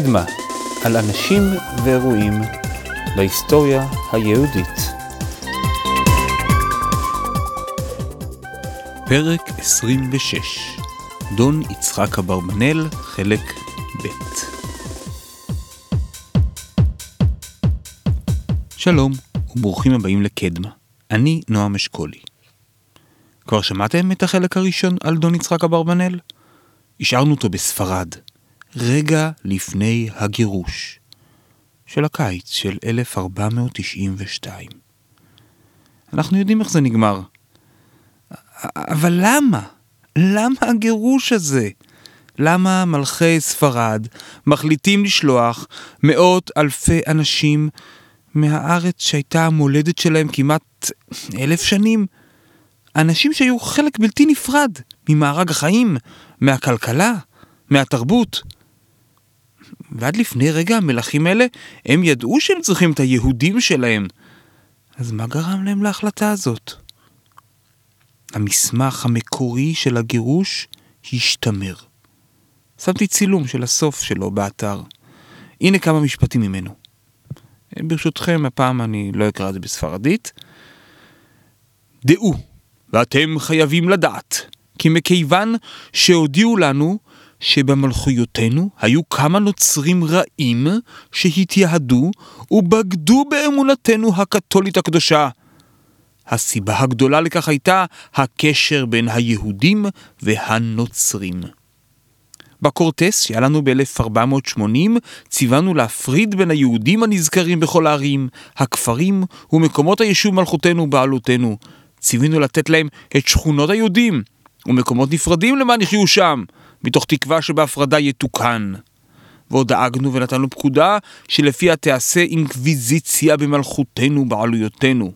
קדמה, על אנשים ואירועים בהיסטוריה היהודית. פרק 26 דון יצחק אברבנאל, חלק ב' שלום וברוכים הבאים לקדמה. אני נועם אשכולי. כבר שמעתם את החלק הראשון על דון יצחק אברבנאל? השארנו אותו בספרד, רגע לפני הגירוש של הקיץ של 1492. אנחנו יודעים איך זה נגמר. אבל למה? למה הגירוש הזה? למה מלכי ספרד מחליטים לשלוח מאות אלפי אנשים מהארץ שהייתה המולדת שלהם כמעט אלף שנים? אנשים שהיו חלק בלתי נפרד ממארג החיים, מהכלכלה, מהתרבות. ועד לפני רגע המלכים האלה, הם ידעו שהם צריכים את היהודים שלהם. אז מה גרם להם להחלטה הזאת? המסמך המקורי של הגירוש השתמר. שמתי צילום של הסוף שלו באתר. הנה כמה משפטים ממנו. ברשותכם, הפעם אני לא אקרא את זה בספרדית. דעו, ואתם חייבים לדעת, כי מכיוון שהודיעו לנו שבמלכויותינו היו כמה נוצרים רעים שהתייהדו ובגדו באמונתנו הקתולית הקדושה. הסיבה הגדולה לכך הייתה הקשר בין היהודים והנוצרים. בקורטס שהיה לנו ב-1480 ציוונו להפריד בין היהודים הנזכרים בכל הערים, הכפרים ומקומות היישוב מלכותנו ובעלותנו. ציווינו לתת להם את שכונות היהודים ומקומות נפרדים למען יחיו שם, מתוך תקווה שבהפרדה יתוקן. ועוד דאגנו ונתנו פקודה שלפיה תיעשה אינקוויזיציה במלכותנו ובעלויותינו.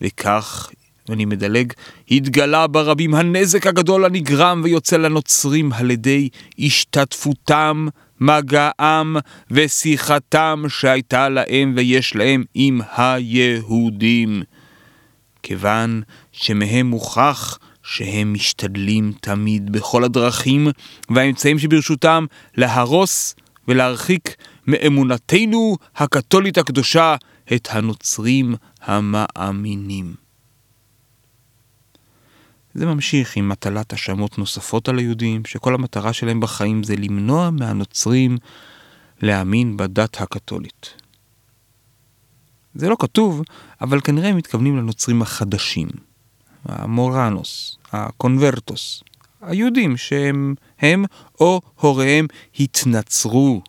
וכך, ואני מדלג, התגלה ברבים הנזק הגדול הנגרם ויוצא לנוצרים על ידי השתתפותם, מגעם ושיחתם שהייתה להם ויש להם עם היהודים. כיוון שמהם מוכח שהם משתדלים תמיד בכל הדרכים והאמצעים שברשותם להרוס ולהרחיק מאמונתנו הקתולית הקדושה את הנוצרים המאמינים. זה ממשיך עם מטלת האשמות נוספות על היהודים, שכל המטרה שלהם בחיים זה למנוע מהנוצרים להאמין בדת הקתולית. זה לא כתוב, אבל כנראה הם מתכוונים לנוצרים החדשים, המורנוס, הקונברטוס, היהודים שהם הם או הוריהם התנצרו,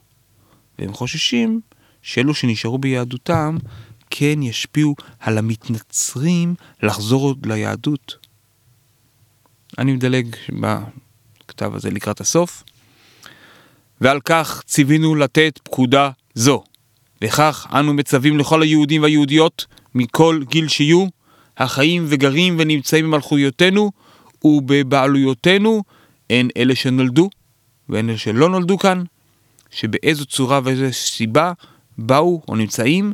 והם חוששים שאלו שנשארו ביהדותם כן ישפיעו על המתנצרים לחזור עוד ליהדות. אני מדלג בכתב הזה לקראת הסוף. ועל כך ציווינו לתת פקודה זו. וכך אנו מצווים לכל היהודים והיהודיות, מכל גיל שיהיו, החיים וגרים ונמצאים במלכויותינו ובבעלויותינו, הן אלה שנולדו והן אלה שלא נולדו כאן, שבאיזו צורה ואיזו סיבה באו או נמצאים,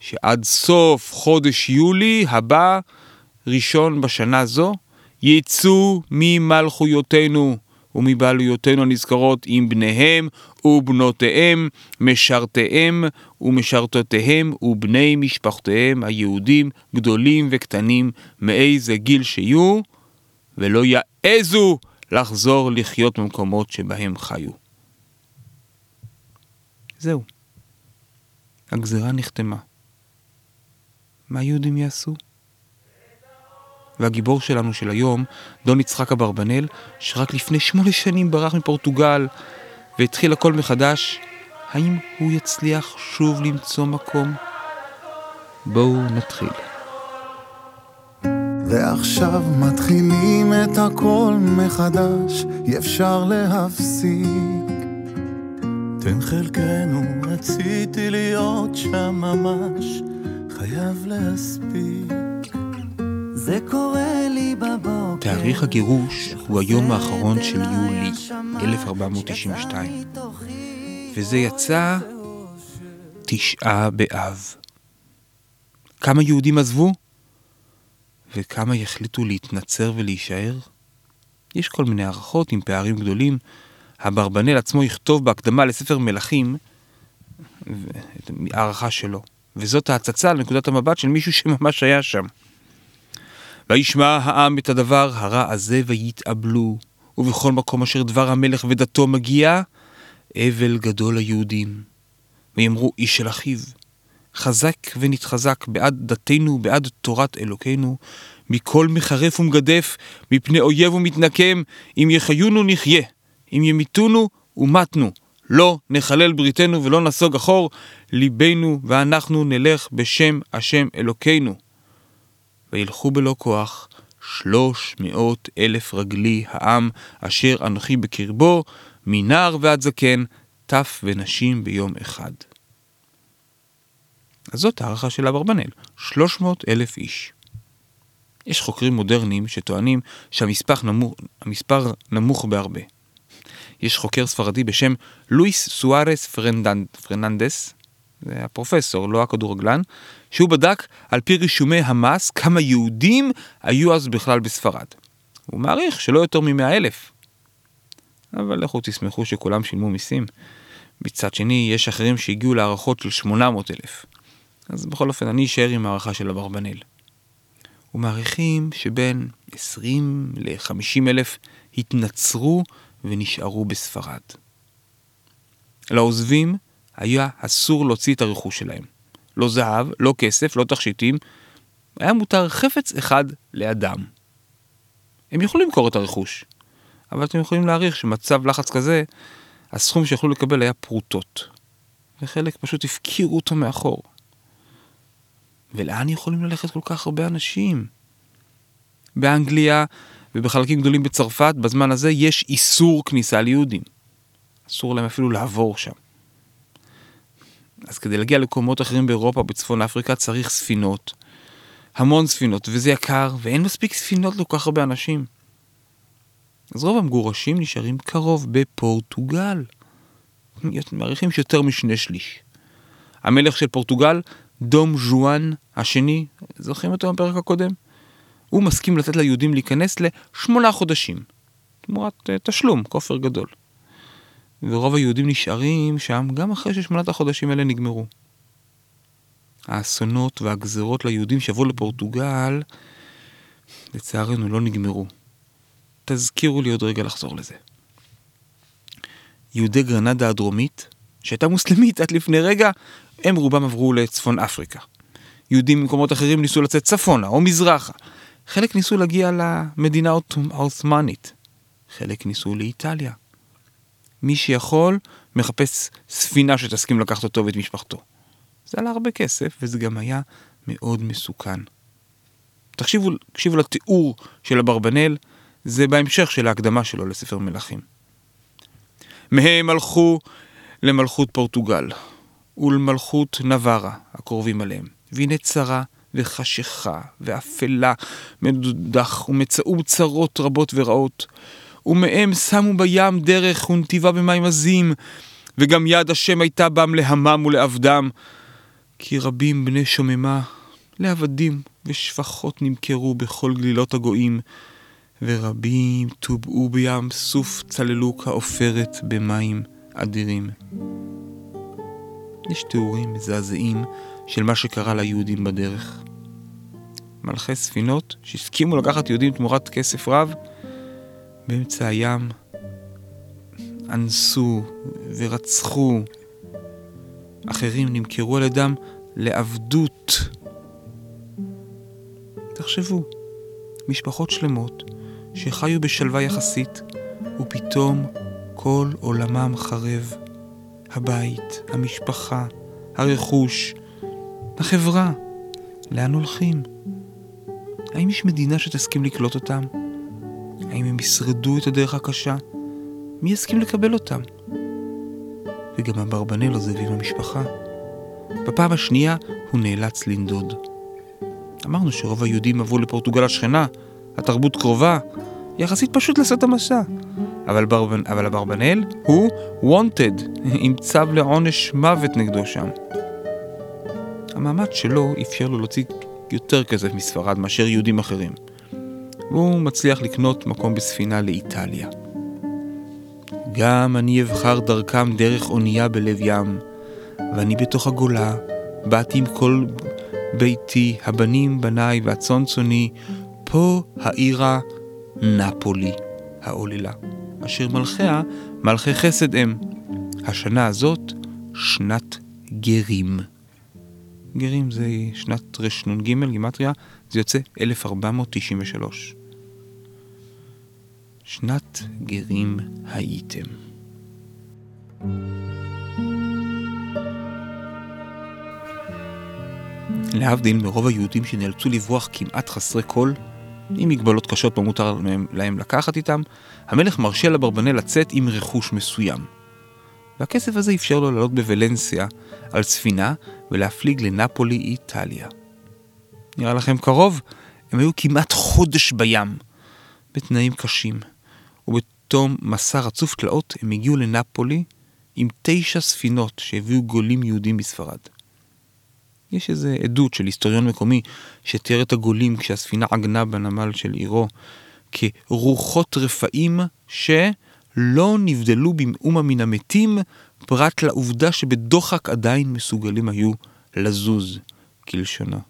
שעד סוף חודש יולי הבא, ראשון בשנה זו, יצאו ממלכויותינו ומבעלויותינו הנזכרות עם בניהם ובנותיהם, משרתיהם ומשרתותיהם ובני משפחותיהם היהודים, גדולים וקטנים, מאיזה גיל שיהיו, ולא יעזו לחזור לחיות במקומות שבהם חיו. זהו. הגזרה נחתמה. מה היהודים יעשו? והגיבור שלנו של היום, דון יצחק אברבנאל, שרק לפני שמונה שנים ברח מפורטוגל והתחיל הכל מחדש, האם הוא יצליח שוב למצוא מקום? בואו נתחיל. ועכשיו מתחילים את הכל מחדש, אי אפשר להפסיק. תן חלקנו, רציתי להיות שם ממש, חייב להספיק. זה קורה לי בבוקר. תאריך הגירוש הוא היום האחרון של יולי 1492, וזה יצא תשעה באב. כמה יהודים עזבו? וכמה יחליטו להתנצר ולהישאר? יש כל מיני הערכות עם פערים גדולים, אברבנאל עצמו יכתוב בהקדמה לספר מלכים, הערכה שלו. וזאת ההצצה לנקודת המבט של מישהו שממש היה שם. וישמע העם את הדבר הרע הזה ויתאבלו, ובכל מקום אשר דבר המלך ודתו מגיע, אבל גדול ליהודים. ויאמרו איש של אחיו, חזק ונתחזק בעד דתנו, בעד תורת אלוקינו, מכל מחרף ומגדף, מפני אויב ומתנקם, אם יחיונו נחיה, אם ימיתונו ומתנו, לא נחלל בריתנו ולא נסוג אחור, ליבנו ואנחנו נלך בשם השם אלוקינו. וילכו בלא כוח שלוש מאות אלף רגלי העם אשר אנוכי בקרבו, מנער ועד זקן, טף ונשים ביום אחד. אז זאת הערכה של אברבנאל, 300 אלף איש. יש חוקרים מודרניים שטוענים שהמספר נמוך, נמוך בהרבה. יש חוקר ספרדי בשם לואיס סוארס פרנדנד, פרננדס, זה הפרופסור, לא הכדורגלן, שהוא בדק על פי רישומי המס כמה יהודים היו אז בכלל בספרד. הוא מעריך שלא יותר מ-100 אלף. אבל לכו תשמחו שכולם שילמו מיסים. מצד שני, יש אחרים שהגיעו להערכות של 800 אלף. אז בכל אופן, אני אשאר עם הערכה של אברבנאל. ומעריכים שבין 20 ל-50 אלף התנצרו ונשארו בספרד. לעוזבים היה אסור להוציא את הרכוש שלהם. לא זהב, לא כסף, לא תכשיטים, היה מותר חפץ אחד לאדם. הם יכלו למכור את הרכוש, אבל אתם יכולים להעריך שמצב לחץ כזה, הסכום שיכלו לקבל היה פרוטות, וחלק פשוט הפקירו אותו מאחור. ולאן יכולים ללכת כל כך הרבה אנשים? באנגליה ובחלקים גדולים בצרפת, בזמן הזה יש איסור כניסה ליהודים. אסור להם אפילו לעבור שם. אז כדי להגיע למקומות אחרים באירופה, בצפון אפריקה, צריך ספינות. המון ספינות, וזה יקר, ואין מספיק ספינות לכל כך הרבה אנשים. אז רוב המגורשים נשארים קרוב בפורטוגל. מעריכים שיותר משני שליש. המלך של פורטוגל, דום ז'ואן השני, זוכרים אותו בפרק הקודם? הוא מסכים לתת ליהודים להיכנס לשמונה חודשים, תמורת uh, תשלום, כופר גדול. ורוב היהודים נשארים שם גם אחרי ששמונת החודשים האלה נגמרו. האסונות והגזרות ליהודים שעברו לפורטוגל, לצערנו לא נגמרו. תזכירו לי עוד רגע לחזור לזה. יהודי גרנדה הדרומית, שהייתה מוסלמית עד לפני רגע, הם רובם עברו לצפון אפריקה. יהודים ממקומות אחרים ניסו לצאת צפונה או מזרחה. חלק ניסו להגיע למדינה העות'מאנית. חלק ניסו לאיטליה. מי שיכול, מחפש ספינה שתסכים לקחת אותו ואת משפחתו. זה עלה הרבה כסף, וזה גם היה מאוד מסוכן. תקשיבו, תקשיבו לתיאור של אברבנאל, זה בהמשך של ההקדמה שלו לספר מלכים. מהם הלכו למלכות פורטוגל, ולמלכות נברה, הקרובים עליהם. והנה צרה וחשיכה ואפלה, מדודח, ומצאו צרות רבות ורעות. ומהם שמו בים דרך ונתיבה במים עזים, וגם יד השם הייתה בם להמם ולעבדם. כי רבים בני שוממה לעבדים ושפחות נמכרו בכל גלילות הגויים, ורבים טובעו בים סוף צללו כעופרת במים אדירים. יש תיאורים מזעזעים של מה שקרה ליהודים בדרך. מלכי ספינות שהסכימו לקחת יהודים תמורת כסף רב, באמצע הים אנסו ורצחו. אחרים נמכרו על ידם לעבדות. תחשבו, משפחות שלמות שחיו בשלווה יחסית, ופתאום כל עולמם חרב. הבית, המשפחה, הרכוש, החברה. לאן הולכים? האם יש מדינה שתסכים לקלוט אותם? האם הם ישרדו את הדרך הקשה? מי יסכים לקבל אותם? וגם אברבנאל עוזב עם המשפחה. בפעם השנייה הוא נאלץ לנדוד. אמרנו שרוב היהודים עברו לפורטוגל השכנה, התרבות קרובה, יחסית פשוט לעשות המסע. אבל, ברבנ... אבל אברבנאל הוא wanted, עם צו לעונש מוות נגדו שם. המעמד שלו אפשר לו להוציא יותר כסף מספרד מאשר יהודים אחרים. והוא מצליח לקנות מקום בספינה לאיטליה. גם אני אבחר דרכם דרך אונייה בלב ים, ואני בתוך הגולה, באתי עם כל ביתי, הבנים בניי והצאן צאני, פה העירה נפולי העוללה, אשר מלכיה מלכי חסד הם. השנה הזאת שנת גרים. גרים זה שנת רנ"ג, גימטריה, זה יוצא 1493. שנת גרים הייתם. להבדיל מרוב היהודים שנאלצו לברוח כמעט חסרי כל, עם מגבלות קשות מה מותר להם לקחת איתם, המלך מרשה לאברבנאל לצאת עם רכוש מסוים. והכסף הזה אפשר לו לעלות בוולנסיה על ספינה ולהפליג לנפולי, איטליה. נראה לכם קרוב? הם היו כמעט חודש בים, בתנאים קשים, ובתום מסע רצוף תלאות הם הגיעו לנפולי עם תשע ספינות שהביאו גולים יהודים בספרד. יש איזו עדות של היסטוריון מקומי שתיאר את הגולים כשהספינה עגנה בנמל של עירו כרוחות רפאים שלא נבדלו במאומה מן המתים פרט לעובדה שבדוחק עדיין מסוגלים היו לזוז, כלשונו.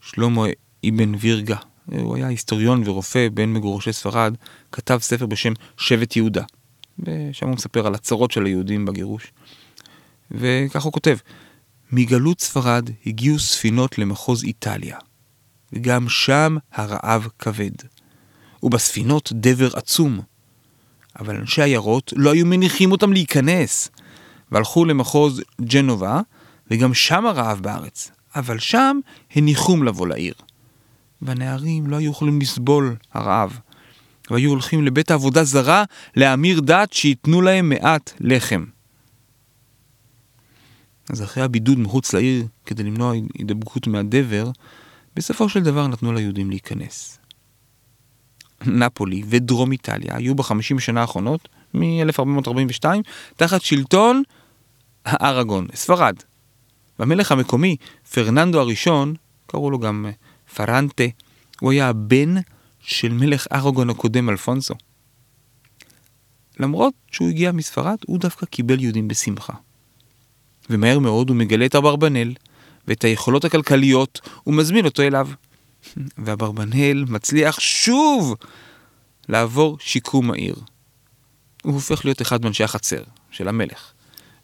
שלמה אבן וירגה, הוא היה היסטוריון ורופא בין מגורשי ספרד, כתב ספר בשם שבט יהודה. ושם הוא מספר על הצרות של היהודים בגירוש. וכך הוא כותב, מגלות ספרד הגיעו ספינות למחוז איטליה, וגם שם הרעב כבד. ובספינות דבר עצום. אבל אנשי עיירות לא היו מניחים אותם להיכנס, והלכו למחוז ג'נובה, וגם שם הרעב בארץ, אבל שם הניחום לבוא לעיר. והנערים לא היו יכולים לסבול הרעב, והיו הולכים לבית העבודה זרה להמיר דת שייתנו להם מעט לחם. אז אחרי הבידוד מחוץ לעיר, כדי למנוע הידבקות מהדבר, בסופו של דבר נתנו ליהודים להיכנס. נפולי ודרום איטליה היו בחמישים שנה האחרונות, מ-1442, תחת שלטון הארגון, ספרד. והמלך המקומי, פרננדו הראשון, קראו לו גם אה, פרנטה, הוא היה הבן של מלך ארגון הקודם, אלפונסו. למרות שהוא הגיע מספרד, הוא דווקא קיבל יהודים בשמחה. ומהר מאוד הוא מגלה את אברבנאל ואת היכולות הכלכליות ומזמין אותו אליו. ואברבנאל מצליח שוב לעבור שיקום העיר. הוא הופך להיות אחד מאנשי החצר של המלך,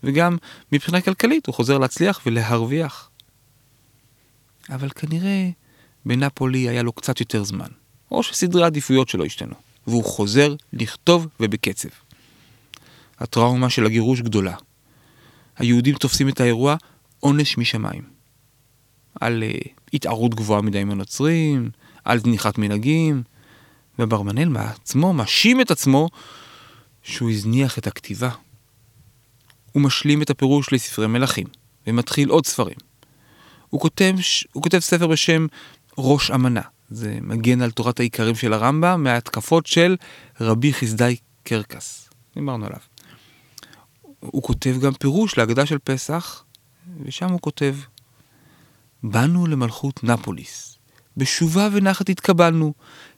וגם מבחינה כלכלית הוא חוזר להצליח ולהרוויח. אבל כנראה בנפולי היה לו קצת יותר זמן, או שסדרי העדיפויות שלו השתנו, והוא חוזר לכתוב ובקצב. הטראומה של הגירוש גדולה. היהודים תופסים את האירוע עונש משמיים. על uh, התערות גבוהה מדי עם הנוצרים, על זניחת מנהגים, וברמנל מעצמו מאשים את עצמו שהוא הזניח את הכתיבה. הוא משלים את הפירוש לספרי מלכים, ומתחיל עוד ספרים. הוא כותב, הוא כותב ספר בשם ראש אמנה. זה מגן על תורת העיקרים של הרמב"ם מההתקפות של רבי חסדאי קרקס. דיברנו עליו. הוא כותב גם פירוש להגדה של פסח, ושם הוא כותב באנו למלכות נפוליס, בשובה ונחת התקבלנו,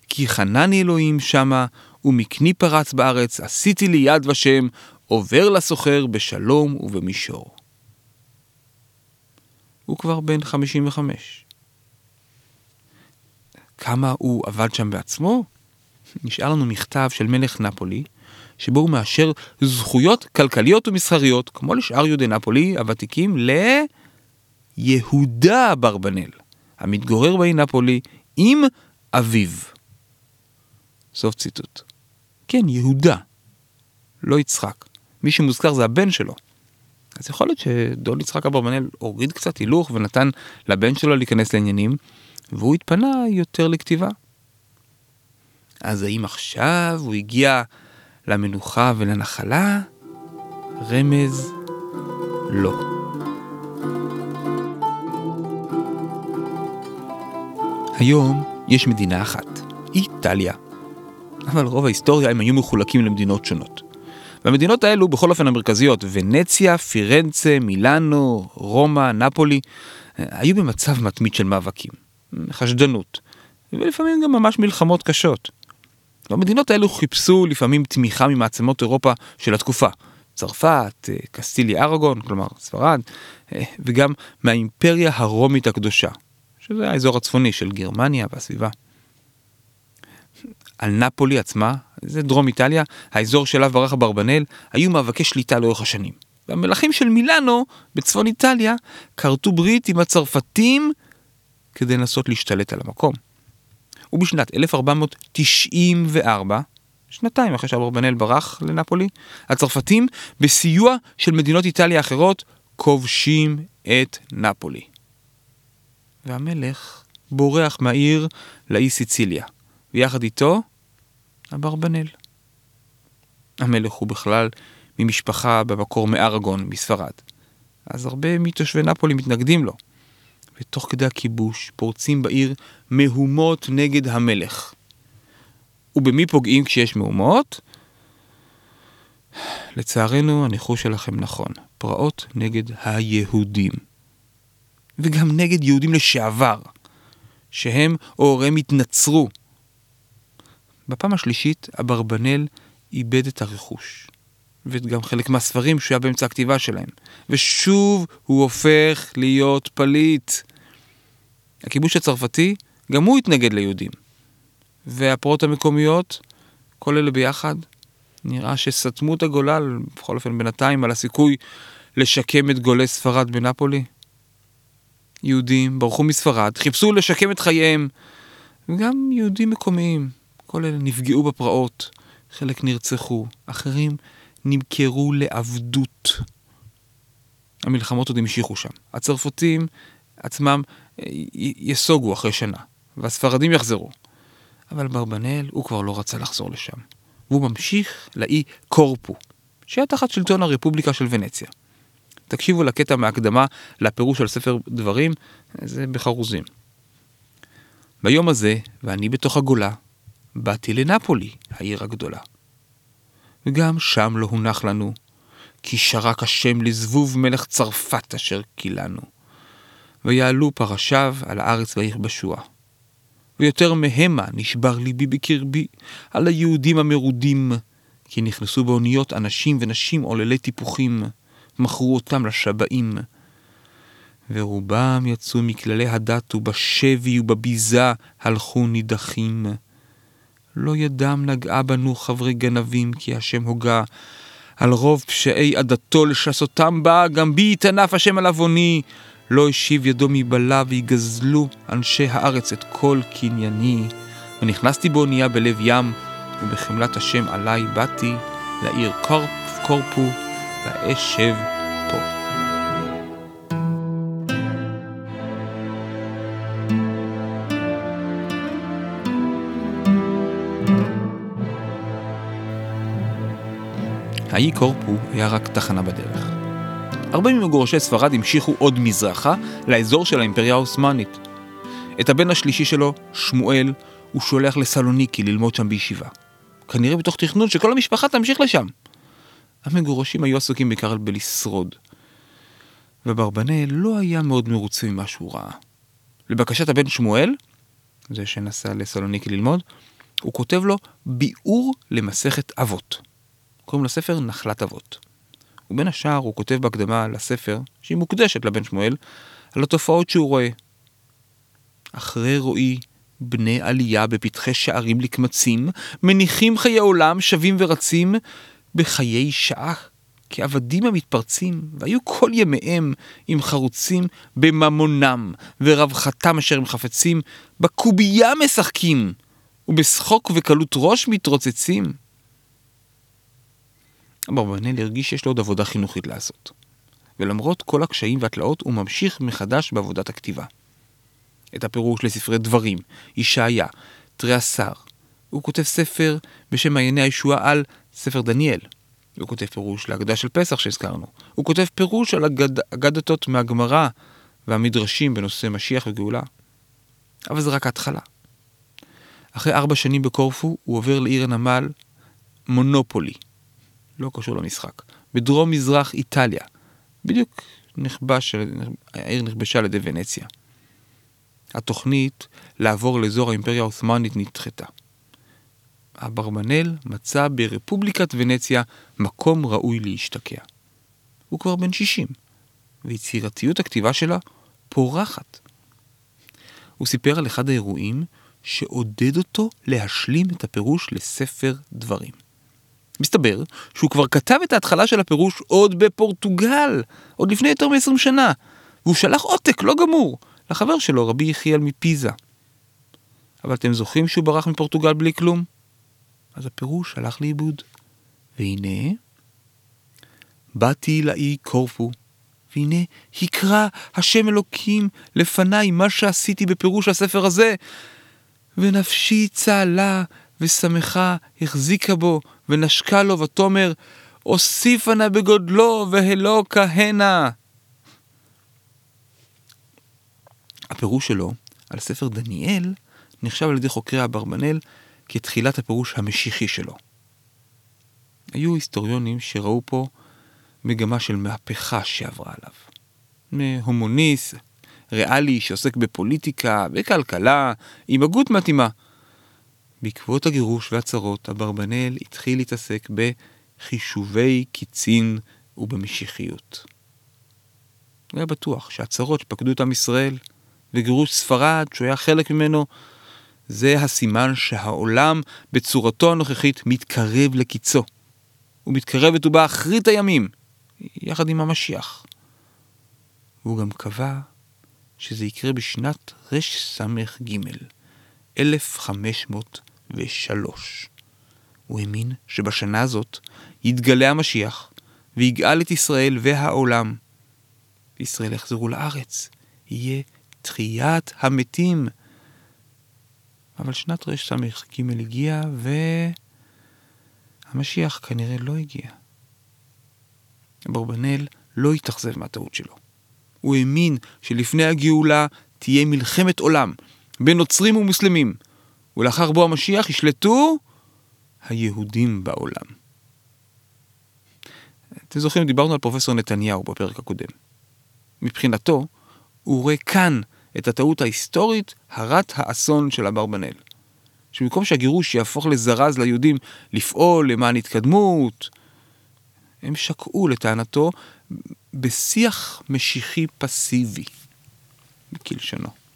כי חנני אלוהים שמה, ומקני פרץ בארץ, עשיתי לי יד ושם, עובר לסוחר בשלום ובמישור. הוא כבר בן 55. כמה הוא עבד שם בעצמו? נשאר לנו מכתב של מלך נפולי, שבו הוא מאשר זכויות כלכליות ומסחריות, כמו לשאר יהודי נפולי הוותיקים, ליהודה אברבנאל, המתגורר בעיר נפולי עם אביו. סוף ציטוט. כן, יהודה, לא יצחק. מי שמוזכר זה הבן שלו. אז יכול להיות שדון יצחק אברבנאל הוריד קצת הילוך ונתן לבן שלו להיכנס לעניינים, והוא התפנה יותר לכתיבה. אז האם עכשיו הוא הגיע למנוחה ולנחלה? רמז לא. היום יש מדינה אחת, איטליה. אבל רוב ההיסטוריה הם היו מחולקים למדינות שונות. והמדינות האלו בכל אופן המרכזיות, ונציה, פירנצה, מילאנו, רומא, נפולי, היו במצב מתמיד של מאבקים, חשדנות, ולפעמים גם ממש מלחמות קשות. והמדינות האלו חיפשו לפעמים תמיכה ממעצמות אירופה של התקופה. צרפת, אה, קסטיליה ארגון, כלומר ספרד, אה, וגם מהאימפריה הרומית הקדושה, שזה האזור הצפוני של גרמניה והסביבה. על נפולי עצמה, זה דרום איטליה, האזור שאליו ברח אברבנאל, היו מאבקי שליטה לאורך השנים. והמלכים של מילאנו, בצפון איטליה, כרתו ברית עם הצרפתים כדי לנסות להשתלט על המקום. ובשנת 1494, שנתיים אחרי שאברבנאל ברח לנפולי, הצרפתים, בסיוע של מדינות איטליה אחרות, כובשים את נפולי. והמלך בורח מהעיר לאי סיציליה, ויחד איתו, אברבנאל. המלך הוא בכלל ממשפחה במקור מארגון, מספרד. אז הרבה מתושבי נפולי מתנגדים לו. ותוך כדי הכיבוש פורצים בעיר מהומות נגד המלך. ובמי פוגעים כשיש מהומות? לצערנו, הניחוש שלכם נכון. פרעות נגד היהודים. וגם נגד יהודים לשעבר, שהם או הוריהם התנצרו. בפעם השלישית, אברבנאל איבד את הרכוש. וגם חלק מהספרים שהוא היה באמצע הכתיבה שלהם. ושוב הוא הופך להיות פליט. הכיבוש הצרפתי, גם הוא התנגד ליהודים. והפרעות המקומיות, כל אלה ביחד, נראה שסתמו את הגולל, בכל אופן בינתיים, על הסיכוי לשקם את גולי ספרד בנפולי. יהודים ברחו מספרד, חיפשו לשקם את חייהם, וגם יהודים מקומיים, כל אלה נפגעו בפרעות, חלק נרצחו, אחרים נמכרו לעבדות. המלחמות עוד המשיכו שם. הצרפתים עצמם אה, יסוגו אחרי שנה, והספרדים יחזרו. אבל ברבנאל הוא כבר לא רצה לחזור לשם. והוא ממשיך לאי קורפו, שהיה תחת שלטון הרפובליקה של ונציה. תקשיבו לקטע מהקדמה לפירוש על ספר דברים, זה בחרוזים. ביום הזה, ואני בתוך הגולה, באתי לנפולי, העיר הגדולה. וגם שם לא הונח לנו, כי שרק השם לזבוב מלך צרפת אשר קילנו. ויעלו פרשיו על הארץ ויכבשוה. ויותר מהמה נשבר ליבי בקרבי על היהודים המרודים, כי נכנסו באוניות אנשים ונשים עוללי טיפוחים, מכרו אותם לשבעים. ורובם יצאו מכללי הדת ובשבי ובביזה הלכו נידחים. לא ידם נגעה בנו חברי גנבים, כי השם הוגה. על רוב פשעי עדתו לשסותם בה, גם בי יתענף השם על עווני. לא השיב ידו מבלה ויגזלו אנשי הארץ את כל קנייני. ונכנסתי באונייה בלב ים, ובחמלת השם עליי באתי לעיר קורפ, קורפו, ואשב האי קורפו היה רק תחנה בדרך. הרבה ממגורשי ספרד המשיכו עוד מזרחה לאזור של האימפריה העות'מאנית. את הבן השלישי שלו, שמואל, הוא שולח לסלוניקי ללמוד שם בישיבה. כנראה בתוך תכנון שכל המשפחה תמשיך לשם. המגורשים היו עסוקים בעיקר בלשרוד. וברבנאל לא היה מאוד מרוצה ממה שהוא ראה. לבקשת הבן שמואל, זה שנסע לסלוניקי ללמוד, הוא כותב לו ביאור למסכת אבות. קוראים לספר נחלת אבות. ובין השאר הוא כותב בהקדמה לספר, שהיא מוקדשת לבן שמואל, על התופעות שהוא רואה. אחרי רואי בני עלייה בפתחי שערים לקמצים, מניחים חיי עולם שווים ורצים בחיי שעה כעבדים המתפרצים, והיו כל ימיהם עם חרוצים בממונם, ורווחתם אשר הם חפצים, בקובייה משחקים, ובשחוק וקלות ראש מתרוצצים. אברבנאל הרגיש שיש לו עוד עבודה חינוכית לעשות. ולמרות כל הקשיים והתלאות, הוא ממשיך מחדש בעבודת הכתיבה. את הפירוש לספרי דברים, ישעיה, תרי עשר. הוא כותב ספר בשם מעייני הישועה על ספר דניאל. הוא כותב פירוש להגדה של פסח שהזכרנו. הוא כותב פירוש על אגד... אגדתות מהגמרא והמדרשים בנושא משיח וגאולה. אבל זה רק ההתחלה. אחרי ארבע שנים בקורפו, הוא עובר לעיר הנמל מונופולי, לא קשור למשחק. בדרום מזרח איטליה. בדיוק נכבש, העיר נכבשה על ידי ונציה. התוכנית לעבור לאזור האימפריה העות'מאנית נדחתה. אברבנאל מצא ברפובליקת ונציה מקום ראוי להשתקע. הוא כבר בן 60, ויצירתיות הכתיבה שלה פורחת. הוא סיפר על אחד האירועים שעודד אותו להשלים את הפירוש לספר דברים. מסתבר שהוא כבר כתב את ההתחלה של הפירוש עוד בפורטוגל, עוד לפני יותר מ-20 שנה, והוא שלח עותק לא גמור לחבר שלו, רבי יחיאל מפיזה. אבל אתם זוכרים שהוא ברח מפורטוגל בלי כלום? אז הפירוש הלך לאיבוד. והנה, באתי לאי קורפו, והנה הקרא השם אלוקים לפניי מה שעשיתי בפירוש הספר הזה, ונפשי צהלה ושמחה החזיקה בו, ונשקה לו, ותאמר, אוסיפה נא בגודלו, והלא כהנה. הפירוש שלו על ספר דניאל נחשב על ידי חוקרי אברבנאל כתחילת הפירוש המשיחי שלו. היו היסטוריונים שראו פה מגמה של מהפכה שעברה עליו. מהומוניסט, ריאלי שעוסק בפוליטיקה, בכלכלה, עם הגות מתאימה. בעקבות הגירוש והצרות, אברבנאל התחיל להתעסק בחישובי קיצין ובמשיחיות. הוא היה בטוח שהצרות שפקדו את עם ישראל וגירוש ספרד, שהוא היה חלק ממנו, זה הסימן שהעולם בצורתו הנוכחית מתקרב לקיצו. הוא מתקרב ותהוא באחרית הימים, יחד עם המשיח. והוא גם קבע שזה יקרה בשנת רס"ג, 1503. הוא האמין שבשנה הזאת יתגלה המשיח ויגאל את ישראל והעולם. וישראל יחזרו לארץ, יהיה תחיית המתים. אבל שנת רס"ג הגיעה והמשיח כנראה לא הגיע. אברבנאל לא התאכזב מהטעות שלו. הוא האמין שלפני הגאולה תהיה מלחמת עולם בין נוצרים ומוסלמים, ולאחר בוא המשיח ישלטו היהודים בעולם. אתם זוכרים, דיברנו על פרופסור נתניהו בפרק הקודם. מבחינתו, הוא רואה כאן את הטעות ההיסטורית הרת האסון של אברבנאל. שבמקום שהגירוש יהפוך לזרז ליהודים לפעול למען התקדמות, הם שקעו לטענתו בשיח משיחי פסיבי, כלשונו.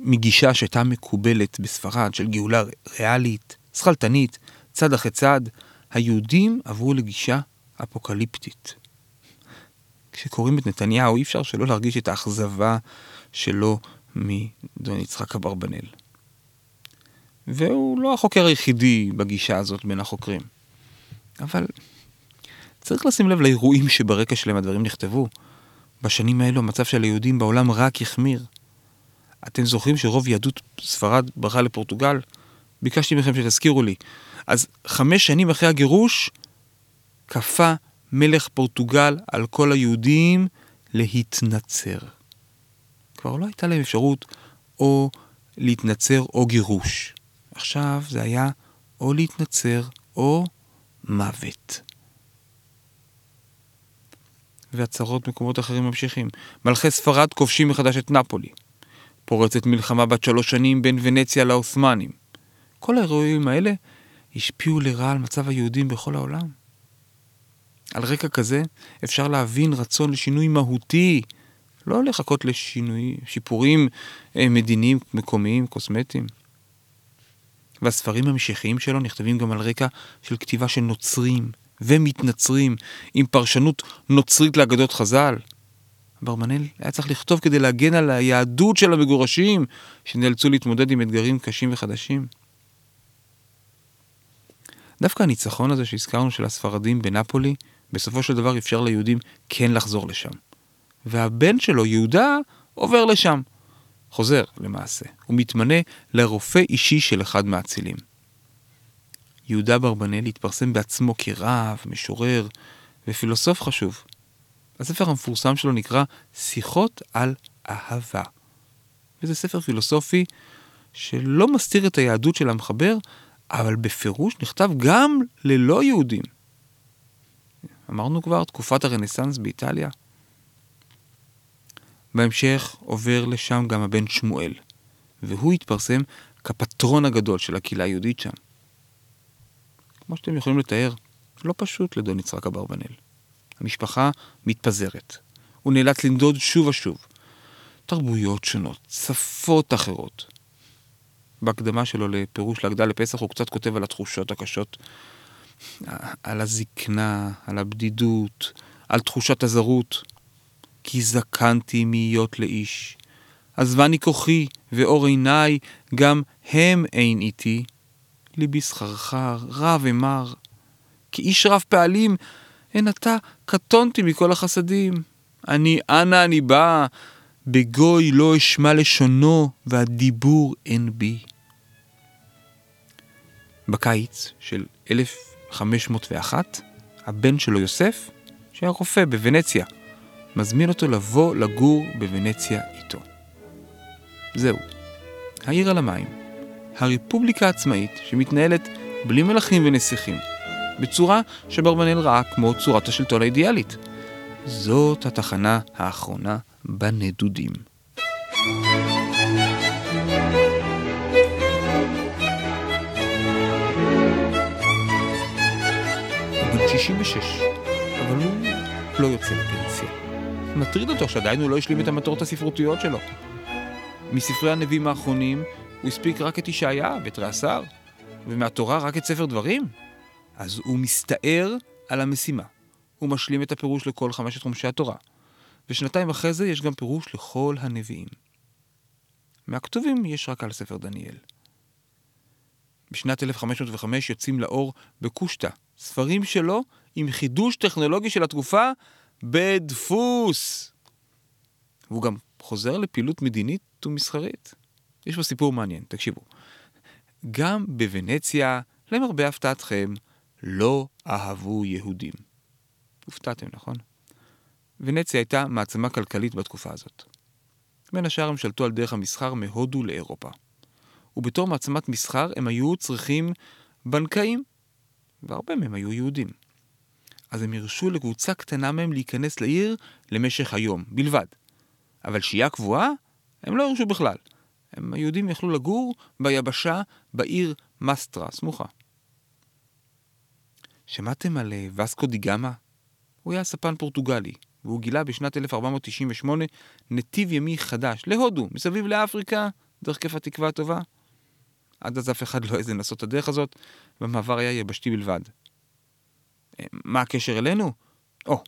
מגישה שהייתה מקובלת בספרד של גאולה ריאלית, שכלתנית, צד אחרי צד, היהודים עברו לגישה אפוקליפטית. כשקוראים את נתניהו אי אפשר שלא להרגיש את האכזבה שלו מדון יצחק אברבנאל. והוא לא החוקר היחידי בגישה הזאת בין החוקרים. אבל צריך לשים לב לאירועים שברקע שלהם הדברים נכתבו. בשנים האלו המצב של היהודים בעולם רק החמיר. אתם זוכרים שרוב יהדות ספרד ברחה לפורטוגל? ביקשתי מכם שתזכירו לי. אז חמש שנים אחרי הגירוש, כפה מלך פורטוגל על כל היהודים להתנצר. כבר לא הייתה להם אפשרות או להתנצר או גירוש. עכשיו זה היה או להתנצר או מוות. והצהרות במקומות אחרים ממשיכים. מלכי ספרד כובשים מחדש את נפולי. פורצת מלחמה בת שלוש שנים בין ונציה לעות'מאנים. כל האירועים האלה השפיעו לרעה על מצב היהודים בכל העולם. על רקע כזה אפשר להבין רצון לשינוי מהותי, לא לחכות לשינוי, שיפורים אה, מדיניים, מקומיים, קוסמטיים. והספרים המשיחיים שלו נכתבים גם על רקע של כתיבה של נוצרים ומתנצרים עם פרשנות נוצרית לאגדות חז"ל. אברמנאל היה צריך לכתוב כדי להגן על היהדות של המגורשים שנאלצו להתמודד עם אתגרים קשים וחדשים. דווקא הניצחון הזה שהזכרנו של הספרדים בנפולי, בסופו של דבר אפשר ליהודים כן לחזור לשם. והבן שלו, יהודה, עובר לשם. חוזר, למעשה. הוא מתמנה לרופא אישי של אחד מהאצילים. יהודה ברבנאל התפרסם בעצמו כרב, משורר ופילוסוף חשוב. הספר המפורסם שלו נקרא שיחות על אהבה. וזה ספר פילוסופי שלא מסתיר את היהדות של המחבר, אבל בפירוש נכתב גם ללא יהודים. אמרנו כבר, תקופת הרנסאנס באיטליה. בהמשך עובר לשם גם הבן שמואל, והוא התפרסם כפטרון הגדול של הקהילה היהודית שם. כמו שאתם יכולים לתאר, לא פשוט לדון יצחק אברבנאל. המשפחה מתפזרת. הוא נאלץ לנדוד שוב ושוב. תרבויות שונות, שפות אחרות. בהקדמה שלו לפירוש להגדה לפסח הוא קצת כותב על התחושות הקשות, על הזקנה, על הבדידות, על תחושת הזרות. כי זקנתי מהיות לאיש. עזבני כוחי ואור עיניי, גם הם אין איתי. ליבי סחרחר, רע ומר. כי איש רב פעלים, הן אתה קטונתי מכל החסדים. אני אנה אני בא, בגוי לא אשמע לשונו, והדיבור אין בי. בקיץ של 1501, הבן שלו יוסף, שהיה רופא בוונציה, מזמין אותו לבוא לגור בוונציה איתו. זהו, העיר על המים, הרפובליקה העצמאית שמתנהלת בלי מלכים ונסיכים, בצורה שברבנאל ראה כמו צורת השלטון האידיאלית. זאת התחנה האחרונה בנדודים. הוא בן 66, אבל הוא לא יוצא לפנסיה. מטריד אותו שעדיין הוא לא השלים את המטרות הספרותיות שלו. מספרי הנביאים האחרונים הוא הספיק רק את ישעיה ואת רעשר, ומהתורה רק את ספר דברים. אז הוא מסתער על המשימה. הוא משלים את הפירוש לכל חמשת חומשי התורה. ושנתיים אחרי זה יש גם פירוש לכל הנביאים. מהכתובים יש רק על ספר דניאל. בשנת 1505 יוצאים לאור בקושטא, ספרים שלו עם חידוש טכנולוגי של התקופה בדפוס. והוא גם חוזר לפעילות מדינית ומסחרית. יש פה סיפור מעניין, תקשיבו. גם בוונציה, למרבה הפתעתכם, לא אהבו יהודים. הופתעתם, נכון? ונציה הייתה מעצמה כלכלית בתקופה הזאת. בין השאר הם שלטו על דרך המסחר מהודו לאירופה. ובתור מעצמת מסחר הם היו צריכים בנקאים, והרבה מהם היו יהודים. אז הם הרשו לקבוצה קטנה מהם להיכנס לעיר למשך היום, בלבד. אבל שהייה קבועה, הם לא הרשו בכלל. הם, היהודים יכלו לגור ביבשה בעיר מסטרה, סמוכה. שמעתם על אה, וסקו די גמא? הוא היה ספן פורטוגלי, והוא גילה בשנת 1498 נתיב ימי חדש להודו, מסביב לאפריקה, דרך כיף התקווה הטובה. עד אז אף אחד לא העז לנסות את הדרך הזאת, והמעבר היה יבשתי בלבד. אה, מה הקשר אלינו? או,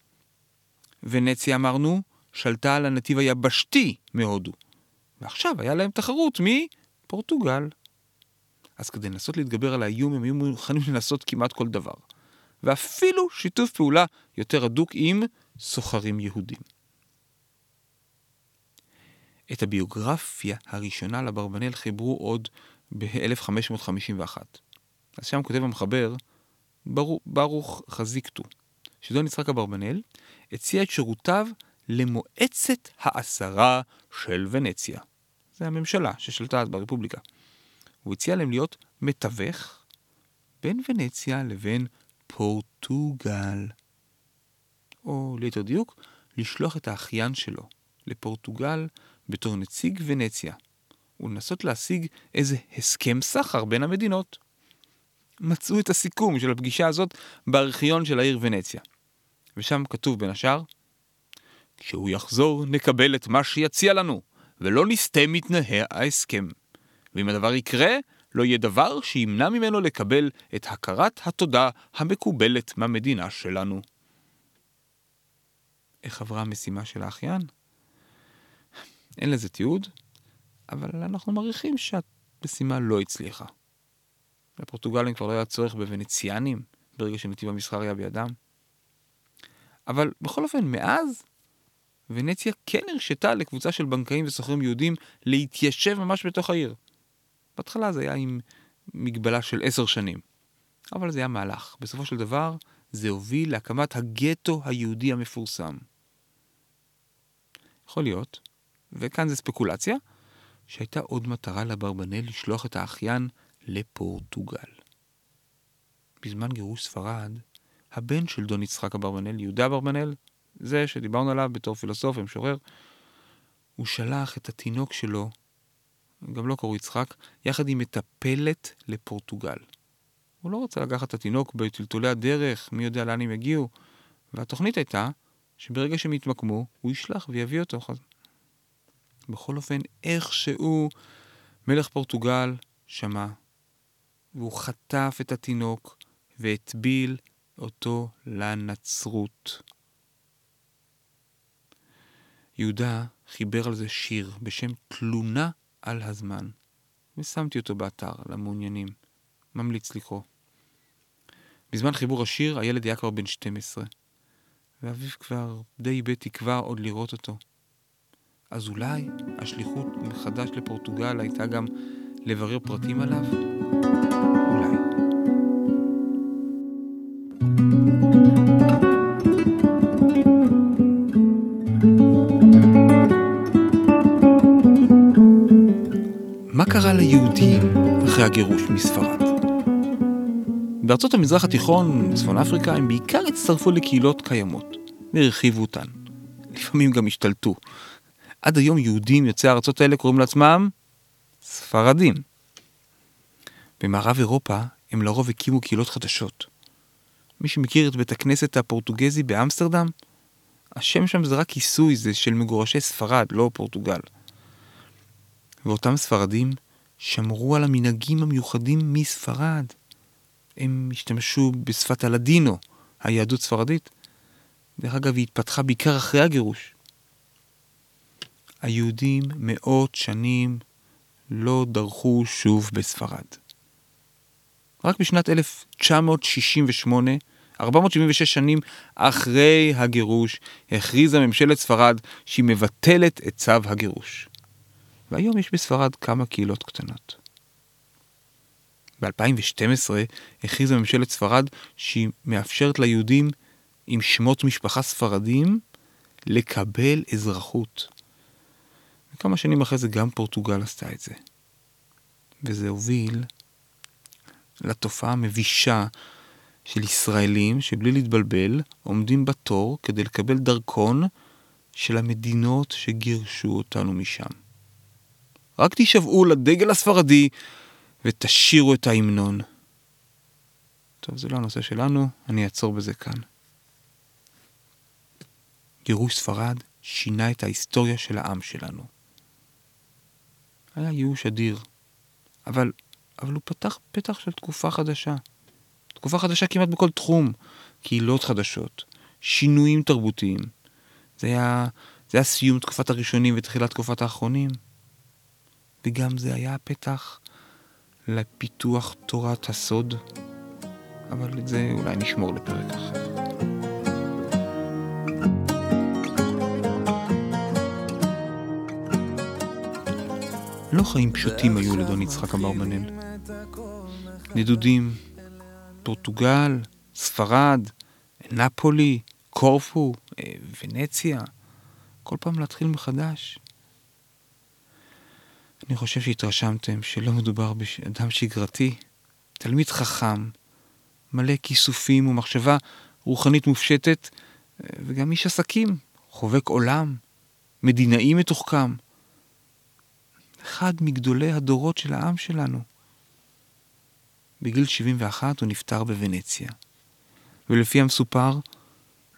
ונציה אמרנו, שלטה על הנתיב היבשתי מהודו. ועכשיו היה להם תחרות מפורטוגל. אז כדי לנסות להתגבר על האיום הם היו מוכנים לנסות כמעט כל דבר. ואפילו שיתוף פעולה יותר הדוק עם סוחרים יהודים. את הביוגרפיה הראשונה לאברבנאל חיברו עוד ב-1551. אז שם כותב המחבר, ברוך, חזיקתו, שדון יצחק אברבנאל הציע את שירותיו למועצת העשרה של ונציה. זה הממשלה ששלטה אז ברפובליקה. הוא הציע להם להיות מתווך בין ונציה לבין פורטוגל. או ליתר דיוק, לשלוח את האחיין שלו לפורטוגל בתור נציג ונציה, ולנסות להשיג איזה הסכם סחר בין המדינות. מצאו את הסיכום של הפגישה הזאת בארכיון של העיר ונציה. ושם כתוב בין השאר, כשהוא יחזור נקבל את מה שיציע לנו, ולא נסטה מתנאי ההסכם. ואם הדבר יקרה, לא יהיה דבר שימנע ממנו לקבל את הכרת התודה המקובלת מהמדינה שלנו. איך עברה המשימה של האחיין? אין לזה תיעוד, אבל אנחנו מעריכים שהמשימה לא הצליחה. לפורטוגלים כבר לא היה צורך בוונציאנים, ברגע שנתיב המסחר היה בידם. אבל בכל אופן, מאז, ונציה כן הרשתה לקבוצה של בנקאים וסוחרים יהודים להתיישב ממש בתוך העיר. בהתחלה זה היה עם מגבלה של עשר שנים, אבל זה היה מהלך. בסופו של דבר, זה הוביל להקמת הגטו היהודי המפורסם. יכול להיות, וכאן זה ספקולציה, שהייתה עוד מטרה לאברבנאל לשלוח את האחיין לפורטוגל. בזמן גירוש ספרד, הבן של דון יצחק אברבנאל, יהודה אברבנאל, זה שדיברנו עליו בתור פילוסוף ומשורר, הוא שלח את התינוק שלו גם לא קראו יצחק, יחד עם מטפלת לפורטוגל. הוא לא רוצה לקחת את התינוק בטלטולי הדרך, מי יודע לאן הם יגיעו. והתוכנית הייתה שברגע שהם יתמקמו, הוא ישלח ויביא אותו. בכל אופן, איכשהו מלך פורטוגל שמע, והוא חטף את התינוק והטביל אותו לנצרות. יהודה חיבר על זה שיר בשם תלונה על הזמן, ושמתי אותו באתר למעוניינים. ממליץ לקרוא. בזמן חיבור השיר הילד היה כבר בן 12, ואביו כבר די איבד תקווה עוד לראות אותו. אז אולי השליחות מחדש לפורטוגל הייתה גם לברר פרטים עליו? הגירוש מספרד? בארצות המזרח התיכון, צפון אפריקה, הם בעיקר הצטרפו לקהילות קיימות והרחיבו אותן. לפעמים גם השתלטו. עד היום יהודים יוצאי הארצות האלה קוראים לעצמם ספרדים. במערב אירופה הם לרוב הקימו קהילות חדשות. מי שמכיר את בית הכנסת הפורטוגזי באמסטרדם, השם שם זה רק כיסוי, זה של מגורשי ספרד, לא פורטוגל. ואותם ספרדים שמרו על המנהגים המיוחדים מספרד. הם השתמשו בשפת הלדינו, היהדות ספרדית. דרך אגב, היא התפתחה בעיקר אחרי הגירוש. היהודים מאות שנים לא דרכו שוב בספרד. רק בשנת 1968, 476 שנים אחרי הגירוש, הכריזה ממשלת ספרד שהיא מבטלת את צו הגירוש. והיום יש בספרד כמה קהילות קטנות. ב-2012 הכריזה ממשלת ספרד שהיא מאפשרת ליהודים עם שמות משפחה ספרדים לקבל אזרחות. וכמה שנים אחרי זה גם פורטוגל עשתה את זה. וזה הוביל לתופעה המבישה של ישראלים שבלי להתבלבל עומדים בתור כדי לקבל דרכון של המדינות שגירשו אותנו משם. רק תישבעו לדגל הספרדי ותשירו את ההמנון. טוב, זה לא הנושא שלנו, אני אעצור בזה כאן. גירוש ספרד שינה את ההיסטוריה של העם שלנו. היה ייאוש אדיר, אבל, אבל הוא פתח פתח של תקופה חדשה. תקופה חדשה כמעט בכל תחום. קהילות חדשות, שינויים תרבותיים. זה היה, זה היה סיום תקופת הראשונים ותחילת תקופת האחרונים. וגם זה היה הפתח לפיתוח תורת הסוד, אבל את זה אולי נשמור לפרק אחר. לא חיים פשוטים היו לדון יצחק אברבנאל. נדודים, פורטוגל, ספרד, נפולי, קורפו, אה, ונציה, כל פעם להתחיל מחדש. אני חושב שהתרשמתם שלא מדובר באדם שגרתי, תלמיד חכם, מלא כיסופים ומחשבה רוחנית מופשטת, וגם איש עסקים, חובק עולם, מדינאי מתוחכם. אחד מגדולי הדורות של העם שלנו. בגיל 71 הוא נפטר בוונציה. ולפי המסופר,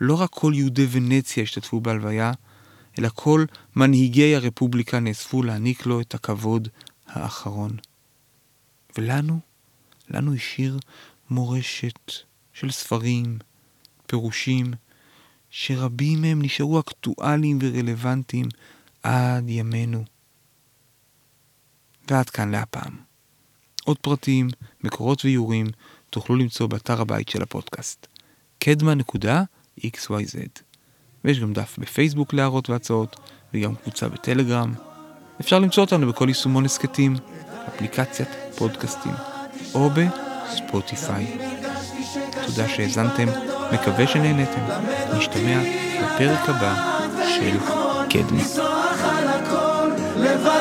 לא רק כל יהודי ונציה השתתפו בהלוויה, אלא כל מנהיגי הרפובליקה נאספו להעניק לו את הכבוד האחרון. ולנו, לנו השאיר מורשת של ספרים, פירושים, שרבים מהם נשארו אקטואליים ורלוונטיים עד ימינו. ועד כאן להפעם. עוד פרטים, מקורות ואיורים תוכלו למצוא באתר הבית של הפודקאסט קדמה.xyz ויש גם דף בפייסבוק להערות והצעות, וגם קבוצה בטלגרם. אפשר למצוא אותנו בכל יישומון הסכתים, אפליקציית פודקאסטים, או בספוטיפיי. תודה שהאזנתם, מקווה שנהנתם. נשתמע בפרק הבא של קדמה. לבד